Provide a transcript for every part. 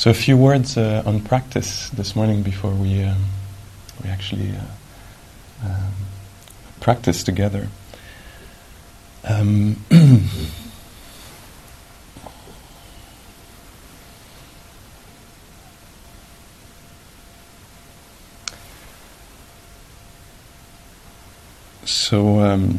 So a few words uh, on practice this morning before we um, we actually uh, um, practice together. Um, so.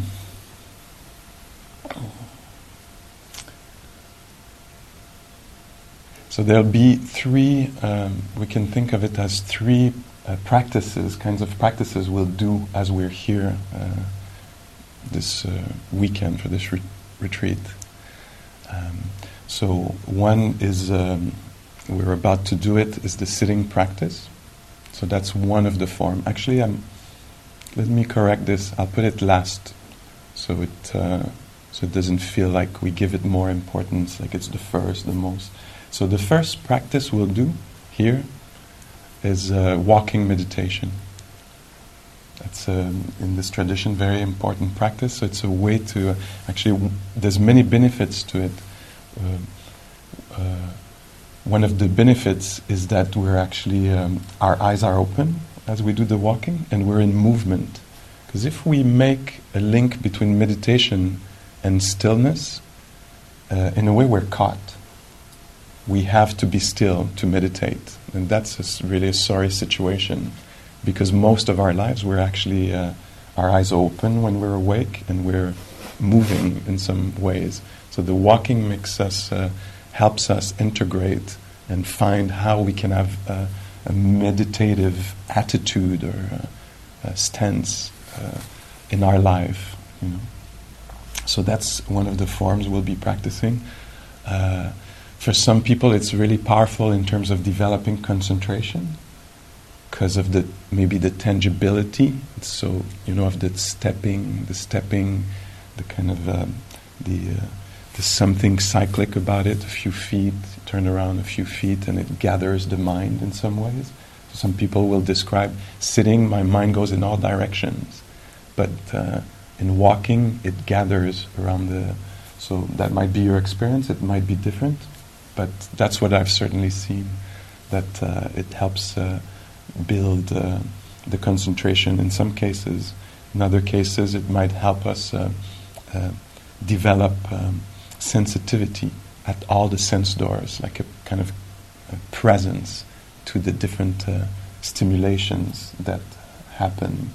So there'll be three, um, we can think of it as three uh, practices, kinds of practices we'll do as we're here uh, this uh, weekend for this re- retreat. Um, so one is, um, we're about to do it, is the sitting practice. So that's one of the form. Actually, I'm, let me correct this. I'll put it last, so it uh, so it doesn't feel like we give it more importance, like it's the first, the most. So the first practice we'll do here is uh, walking meditation. That's um, in this tradition very important practice. So it's a way to uh, actually. W- there's many benefits to it. Uh, uh, one of the benefits is that we're actually um, our eyes are open as we do the walking, and we're in movement. Because if we make a link between meditation and stillness, uh, in a way we're caught we have to be still to meditate. And that's a, really a sorry situation because most of our lives we're actually, uh, our eyes open when we're awake and we're moving in some ways. So the walking makes us, uh, helps us integrate and find how we can have uh, a meditative attitude or stance uh, in our life. You know. So that's one of the forms we'll be practicing. For some people, it's really powerful in terms of developing concentration because of the maybe the tangibility. So you know of the stepping, the stepping, the kind of um, the uh, there's something cyclic about it. A few feet, turn around a few feet, and it gathers the mind in some ways. Some people will describe sitting, my mind goes in all directions, but uh, in walking, it gathers around the. So that might be your experience. It might be different but that's what I've certainly seen. That uh, it helps uh, build uh, the concentration in some cases. In other cases, it might help us uh, uh, develop um, sensitivity at all the sense doors, like a kind of a presence to the different uh, stimulations that happen,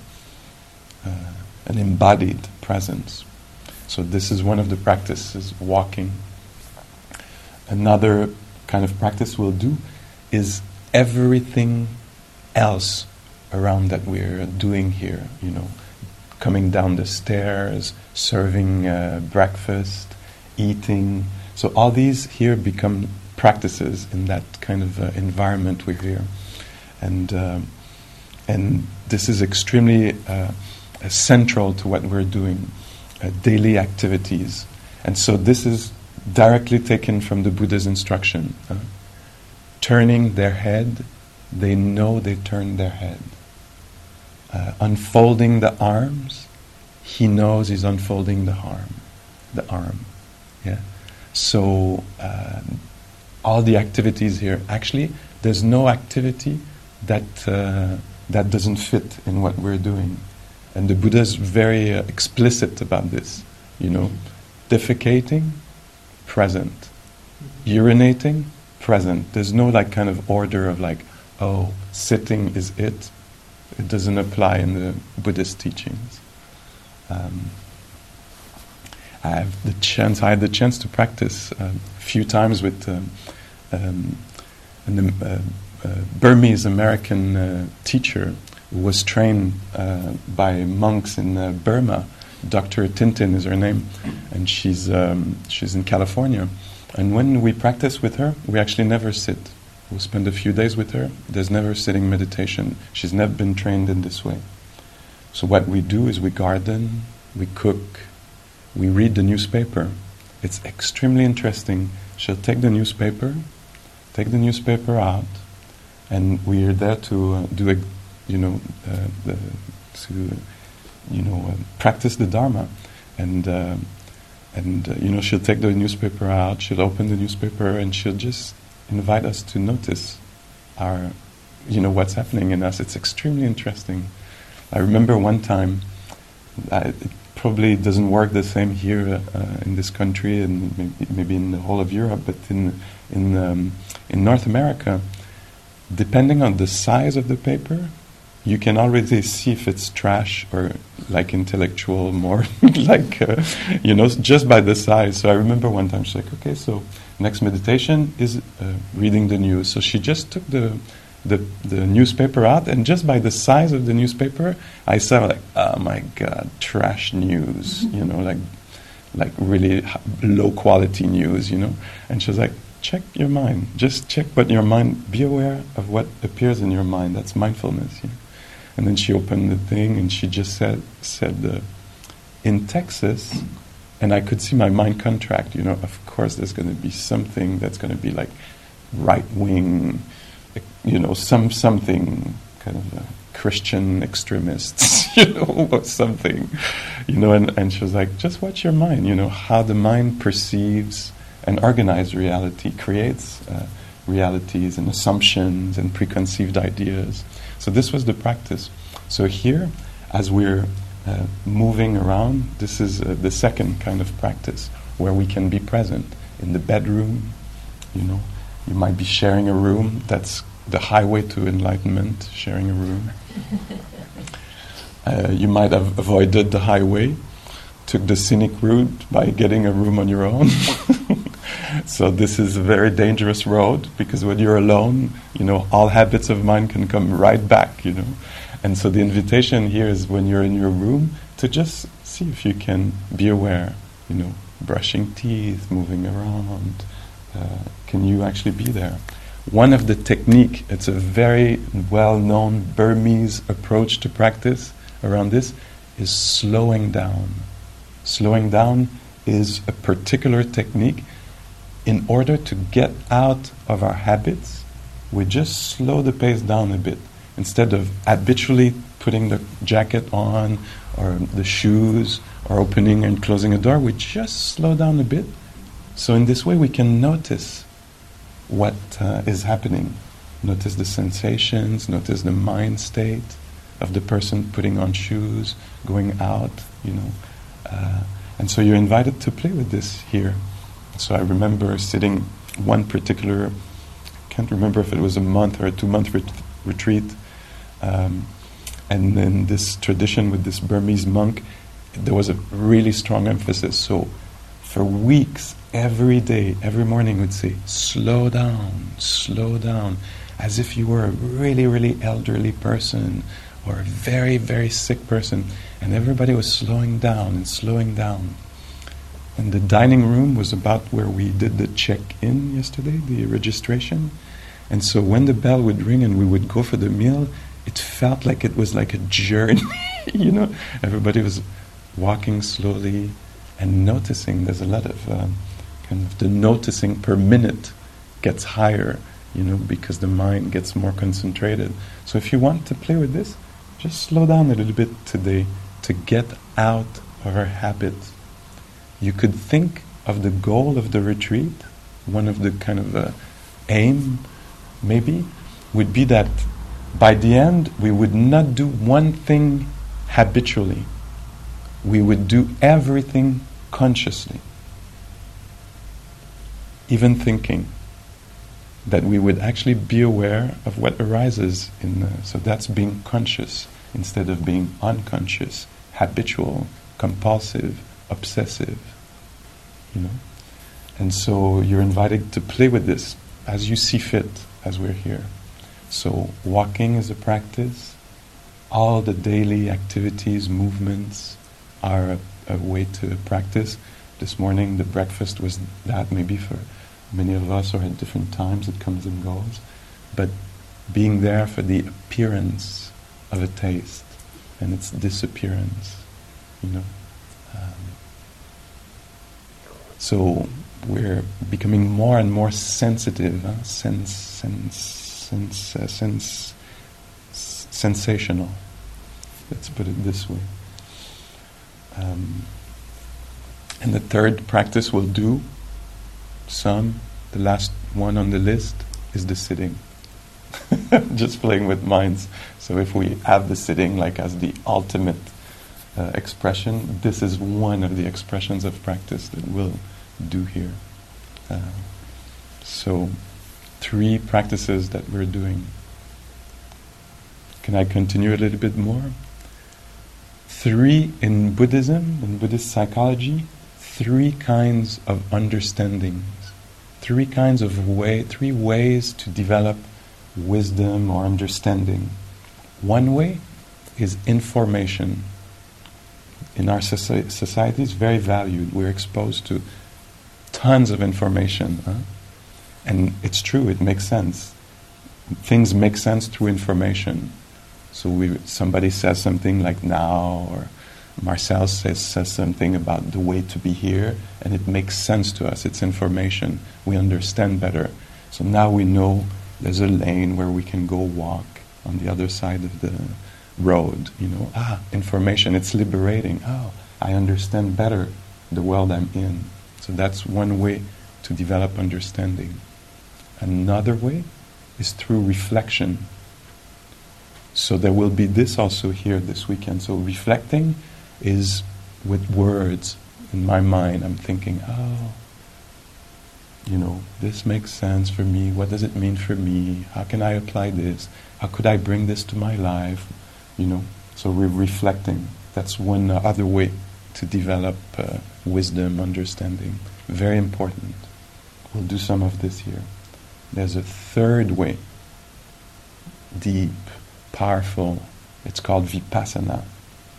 an embodied presence. So this is one of the practices, walking another kind of practice we'll do is everything else around that we're doing here, you know, coming down the stairs, serving uh, breakfast, eating. So all these here become practices in that kind of uh, environment we're here. And, um, and this is extremely uh, central to what we're doing, uh, daily activities. And so this is directly taken from the Buddha's instruction. Uh, turning their head, they know they turn their head. Uh, unfolding the arms, he knows he's unfolding the arm, the arm. Yeah. So uh, all the activities here, actually, there's no activity that uh, that doesn't fit in what we're doing, and the Buddha is very uh, explicit about this. You know, defecating, present. Urinating, present. There's no like kind of order of like, oh, sitting is it. It doesn't apply in the Buddhist teachings. Um, I have the chance. I had the chance to practice uh, a few times with um, um, an uh, uh, Burmese American uh, teacher who was trained uh, by monks in uh, Burma Dr. Thynn Thynn is her name, and she's, um, she's in California. And when we practice with her, we actually never sit. We'll spend a few days with her. There's never sitting meditation. She's never been trained in this way. So what we do is we garden, we cook, we read the newspaper. It's extremely interesting. She'll take the newspaper, take the newspaper out, and we are there to uh, do a, you know, uh, the, to you know, uh, practice the Dharma. And, uh, and uh, you know, she'll take the newspaper out, she'll open the newspaper, and she'll just invite us to notice our, you know, what's happening in us. It's extremely interesting. I remember one time, I, it probably doesn't work the same here uh, in this country and maybe, maybe, in the whole of Europe, but in in um, in North America, depending on the size of the paper, you can already see if it's trash or like intellectual, more like, uh, you know, just by the size. So I remember one time she's like, okay, so next meditation is uh, reading the news. So she just took the, the, the newspaper out, and just by the size of the newspaper, I saw like, oh my god, trash news, you know, like, like really low quality news, you know. And she was like, check your mind. Just check what your mind. Be aware of what appears in your mind. That's mindfulness. You know? And then she opened the thing and she just said, said uh, in Texas, and I could see my mind contract. You know, of course, there's going to be something that's going to be like right wing, you know, some something kind of Christian extremists, you know, or something, you know. And, and she was like, just watch your mind. You know, how the mind perceives and organized reality, creates uh, realities and assumptions and preconceived ideas. So this was the practice. So here, as we're uh, moving around, this is uh, the second kind of practice where we can be present in the bedroom. You know, you might be sharing a room. That's the highway to enlightenment. Sharing a room. Uh, you might have avoided the highway, took the scenic route by getting a room on your own. so this is a very dangerous road because when you're alone, you know, all habits of mind can come right back, you know. And so the invitation here is when you're in your room to just see if you can be aware, you know, brushing teeth, moving around. Uh, can you actually be there? One of the technique, it's a very well-known Burmese approach to practice around this, is slowing down. Slowing down is a particular technique in order to get out of our habits, we just slow the pace down a bit. Instead of habitually putting the jacket on or the shoes or opening and closing a door, we just slow down a bit. So, in this way, we can notice what uh, is happening. Notice the sensations, notice the mind state of the person putting on shoes, going out, you know. Uh, and so you're invited to play with this here. So I remember sitting one particular, I can't remember if it was a month or a two month ret- retreat, um, and then this tradition with this Burmese monk, there was a really strong emphasis. So for weeks, every day, every morning, would say, slow down, slow down, as if you were a really, really elderly person or a very, very sick person. And everybody was slowing down and slowing down. And the dining room was about where we did the check in yesterday, the registration. And so when the bell would ring and we would go for the meal, it felt like it was like a journey. you know, everybody was walking slowly and noticing. There's a lot of um, kind of the noticing per minute gets higher, you know, because the mind gets more concentrated. So if you want to play with this, just slow down a little bit today to get out of our habits you could think of the goal of the retreat, one of the kind of uh, aim, maybe, would be that by the end we would not do one thing habitually. We would do everything consciously. Even thinking that we would actually be aware of what arises in the, so that's being conscious instead of being unconscious, habitual, compulsive, obsessive, you know. And so you're invited to play with this as you see fit as we're here. So walking is a practice. All the daily activities, movements are a, a way to practice. This morning the breakfast was that maybe for many of us or at different times it comes and goes. But being there for the appearance of a taste and its disappearance, you know. Um, so we're becoming more and more sensitive, huh? sense, sense, sense, uh, sense, sensational. Let's put it this way. Um, and the third practice we'll do some the last one on the list is the sitting. Just playing with minds. So if we have the sitting like as the ultimate uh, expression, this is one of the expressions of practice that we'll do here. Uh, so, three practices that we're doing. Can I continue a little bit more? Three in Buddhism, in Buddhist psychology, three kinds of understandings, three kinds of way, three ways to develop wisdom or understanding. One way is information. In our soci- society, it's very valued. We're exposed to tons of information. Huh? And it's true, it makes sense. Things make sense through information. So we, somebody says something like now, or Marcel says, says something about the way to be here, and it makes sense to us. It's information. We understand better. So now we know there's a lane where we can go walk on the other side of the road. You know, ah, information. It's liberating. Oh, I understand better the world I'm in. So that's one way to develop understanding. Another way is through reflection. So there will be this also here this weekend. So reflecting is with words in my mind. I'm thinking, oh, you know, this makes sense for me. What does it mean for me? How can I apply this? How could I bring this to my life? You know, so we're reflecting. That's one other way to develop uh, wisdom, understanding. Very important. We'll do some of this here. There's a third way, deep, powerful. It's called vipassana.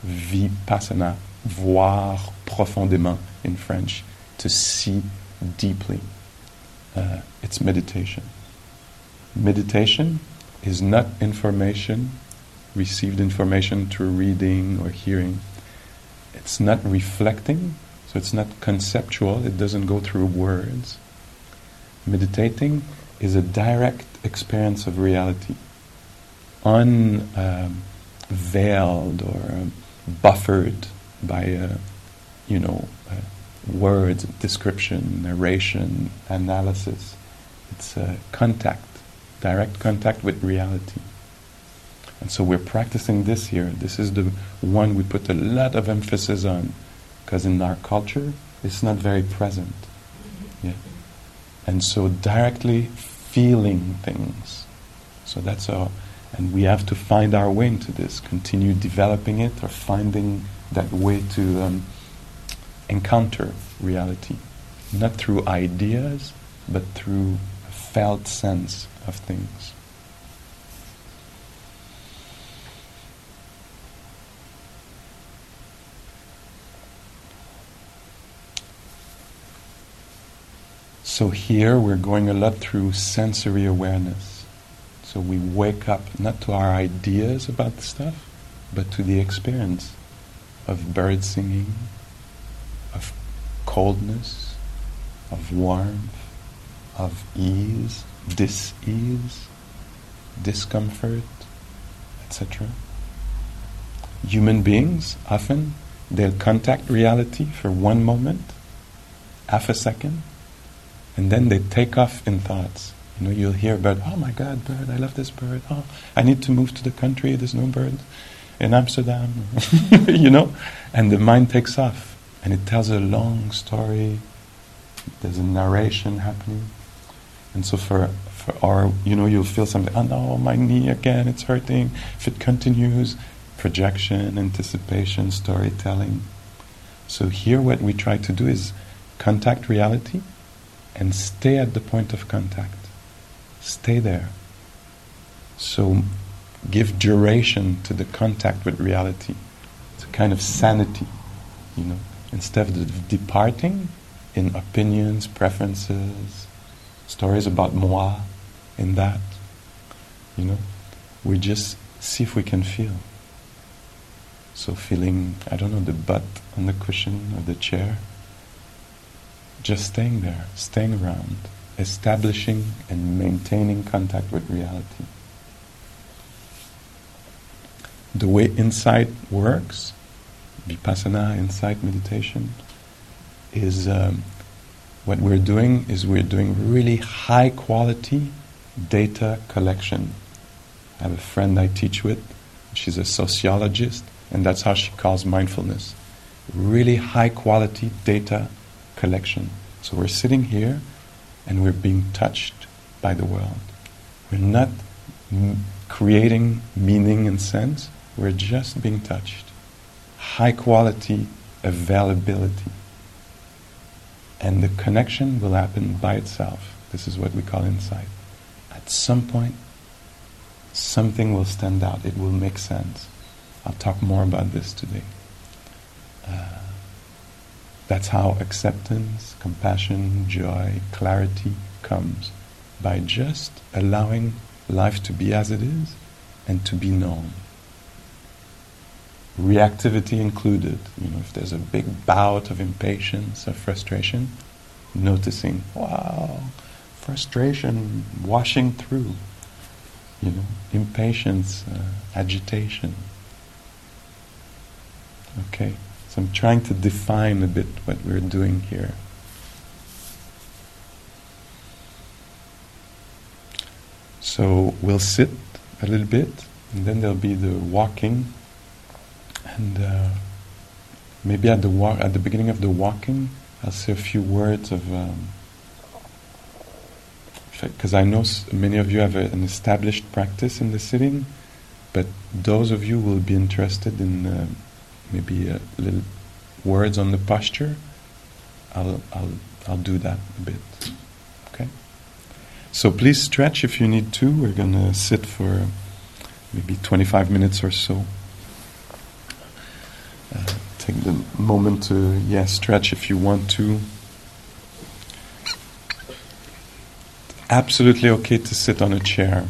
Vipassana, voir profondément in French, to see deeply. Uh, it's meditation. Meditation is not information, received information through reading or hearing. It's not reflecting, so it's not conceptual, it doesn't go through words. Meditating is a direct experience of reality, unveiled um, or um, buffered by, uh, you know, uh, words, description, narration, analysis. It's uh, contact, direct contact with reality. And so we're practicing this here. This is the one we put a lot of emphasis on because in our culture it's not very present. Yeah. And so directly feeling things. So that's all. And we have to find our way into this, continue developing it or finding that way to um, encounter reality. Not through ideas, but through a felt sense of things. So here we're going a lot through sensory awareness. So we wake up not to our ideas about the stuff, but to the experience of bird singing, of coldness, of warmth, of ease, dis-ease, discomfort, etc. Human beings often they'll contact reality for one moment, half a second, and then they take off in thoughts. You know, you'll hear a bird, oh my God, bird, I love this bird. Oh, I need to move to the country, there's no birds in Amsterdam. you know? And the mind takes off and it tells a long story. There's a narration happening. And so for, for our, you know, you'll feel something, oh no, my knee again, it's hurting. If it continues, projection, anticipation, storytelling. So here what we try to do is contact reality and stay at the point of contact. Stay there. So give duration to the contact with reality. It's a kind of sanity, you know. Instead of departing in opinions, preferences, stories about moi, in that, you know, we just see if we can feel. So feeling, I don't know, the butt on the cushion of the chair, just staying there, staying around, establishing and maintaining contact with reality. The way insight works, vipassana, insight meditation, is um, what we're doing is we're doing really high quality data collection. I have a friend I teach with, she's a sociologist, and that's how she calls mindfulness. Really high quality data collection. So we're sitting here and we're being touched by the world. We're not m- creating meaning and sense, we're just being touched. High quality availability. And the connection will happen by itself. This is what we call insight. At some point, something will stand out, it will make sense. I'll talk more about this today. Uh, that's how acceptance, compassion, joy, clarity comes by just allowing life to be as it is and to be known. Reactivity included. You know, if there's a big bout of impatience or frustration, noticing, wow, frustration washing through. You know, impatience, uh, agitation. Okay, so I'm trying to define a bit what we're doing here. So we'll sit a little bit, and then there'll be the walking, and uh, maybe at the wa- at the beginning of the walking, I'll say a few words of. because um, I know s- many of you have a, an established practice in the sitting, but those of you will be interested in uh, maybe a little words on the posture. I'll I'll I'll do that a bit. Okay. So please stretch if you need to. We're going to sit for maybe 25 minutes or so. Uh, take the moment to, yeah, stretch if you want to. Absolutely okay to sit on a chair.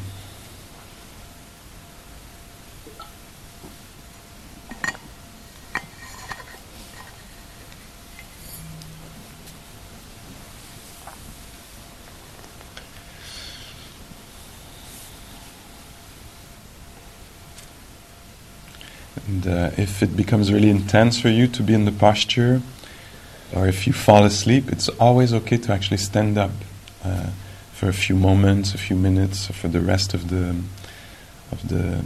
And uh, if it becomes really intense for you to be in the posture, or if you fall asleep, it's always okay to actually stand up uh, for a few moments, a few minutes, or for the rest of the of the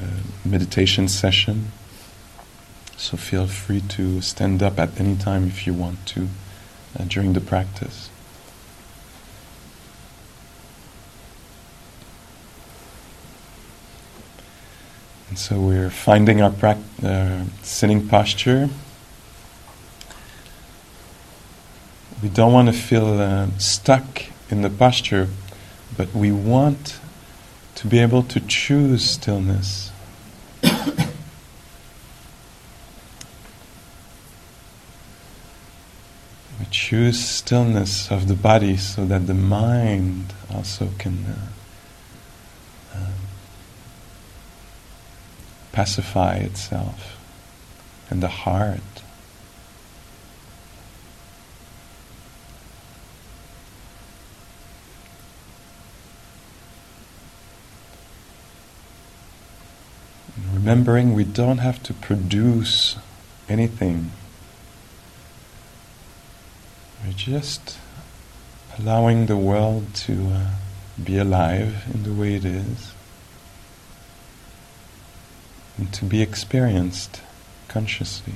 uh, meditation session. So feel free to stand up at any time if you want to uh, during the practice. And so we're finding our pra- uh, sitting posture. We don't want to feel uh, stuck in the posture, but we want to be able to choose stillness. we choose stillness of the body so that the mind also can. Uh, pacify itself and the heart. Remembering we don't have to produce anything. We're just allowing the world to uh, be alive in the way it is and to be experienced consciously.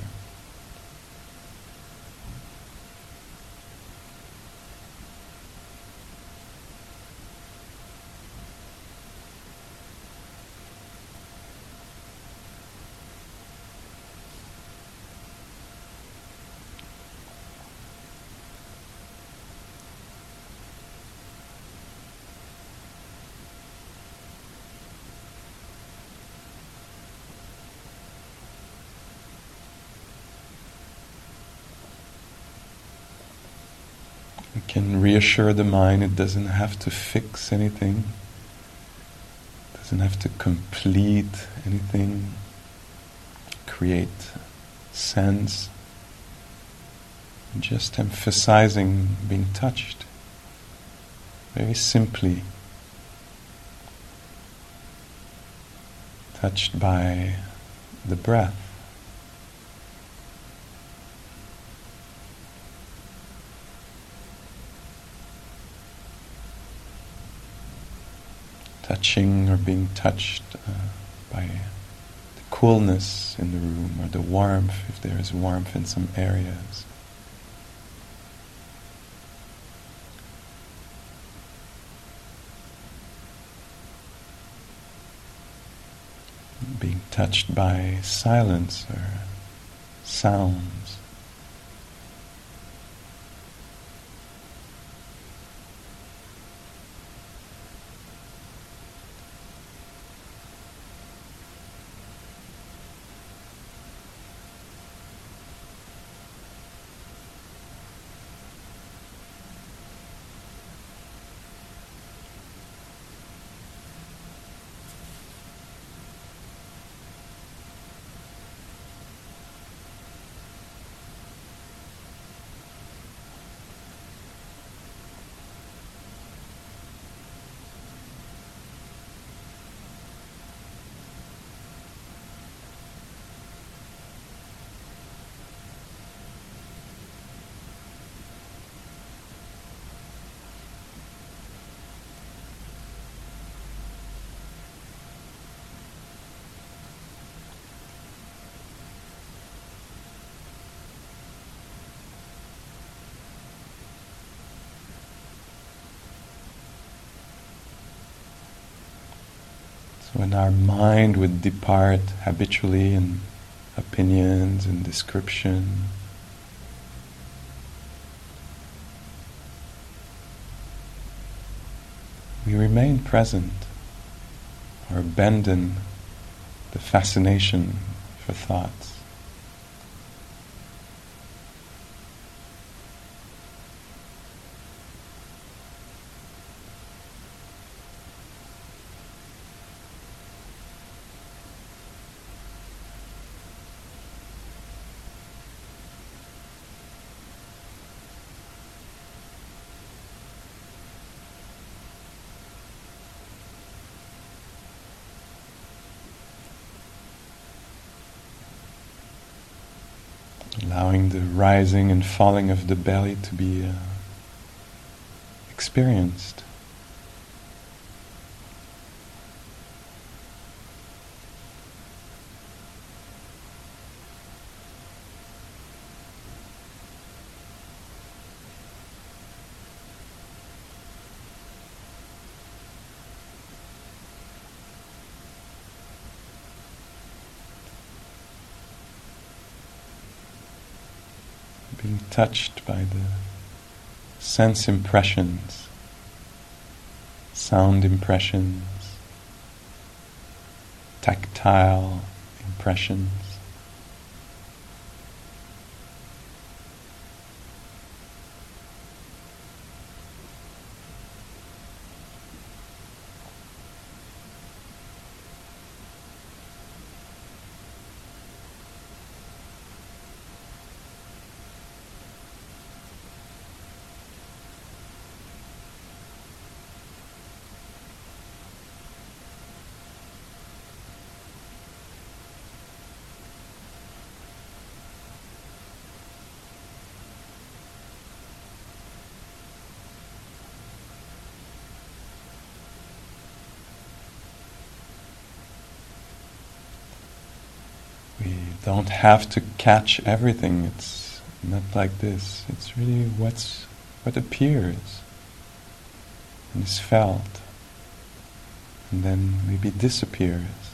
We can reassure the mind it doesn't have to fix anything, doesn't have to complete anything, create sense, just emphasizing being touched very simply. Touched by the breath. Touching or being touched uh, by the coolness in the room or the warmth, if there is warmth in some areas. Being touched by silence or sounds. When our mind would depart habitually in opinions and description, we remain present or abandon the fascination for thoughts. Allowing the rising and falling of the belly to be uh, experienced. being touched by the sense impressions, sound impressions, tactile impressions. We don't have to catch everything. It's not like this. It's really what's what appears and is felt and then maybe disappears.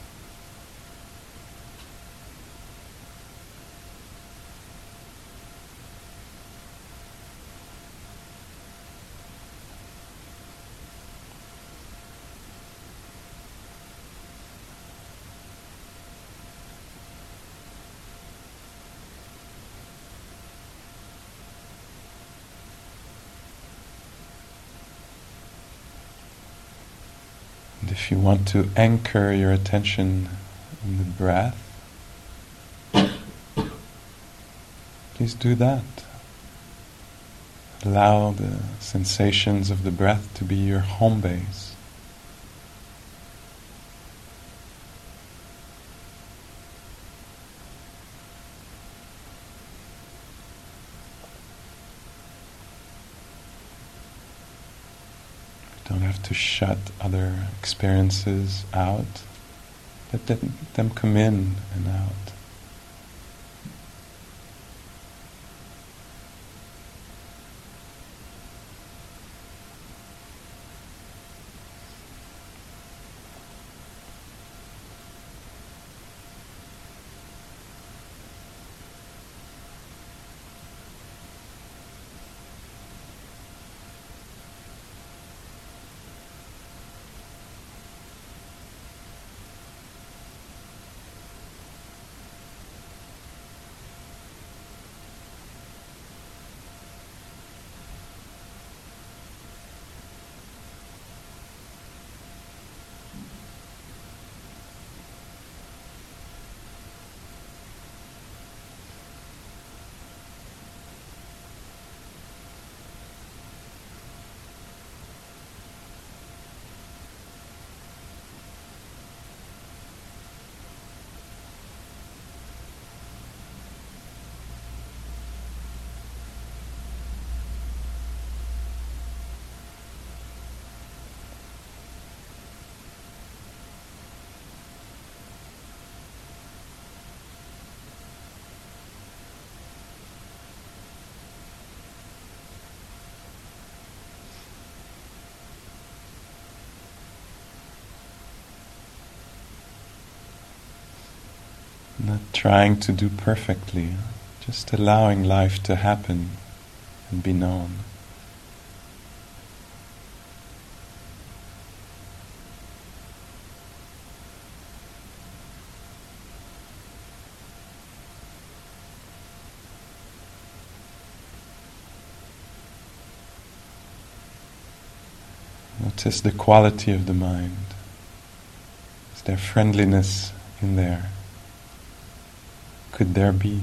And if you want to anchor your attention in the breath, please do that. Allow the sensations of the breath to be your home base. You don't have to shut other experiences out. Let them, them come in and out. Not trying to do perfectly, just allowing life to happen and be known. Notice the quality of the mind. Is there friendliness in there? Could there be?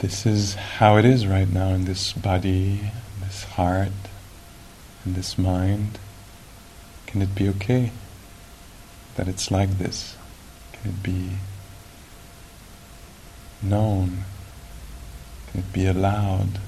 This is how it is right now in this body, this heart, and this mind. Can it be okay that it's like this? Can it be known? Can it be allowed?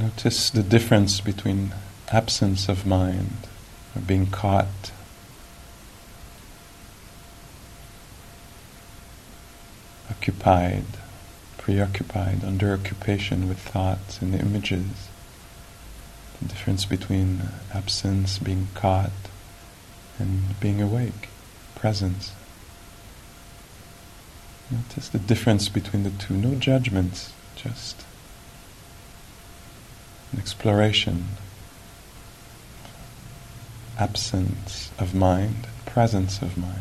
Notice the difference between absence of mind, or being caught, occupied, preoccupied, under occupation with thoughts and images. The difference between absence, being caught, and being awake, presence. Notice the difference between the two. No judgments, just exploration, absence of mind, presence of mind.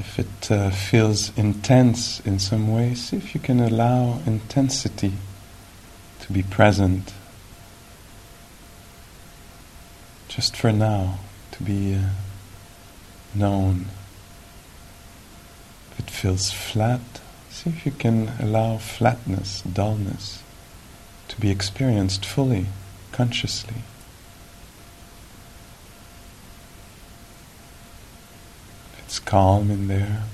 If it uh, feels intense in some way, see if you can allow intensity to be present just for now, to be uh, known. If it feels flat, see if you can allow flatness, dullness to be experienced fully, consciously. It's calm in there.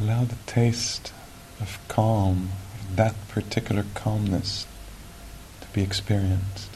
Allow the taste of calm, that particular calmness, to be experienced.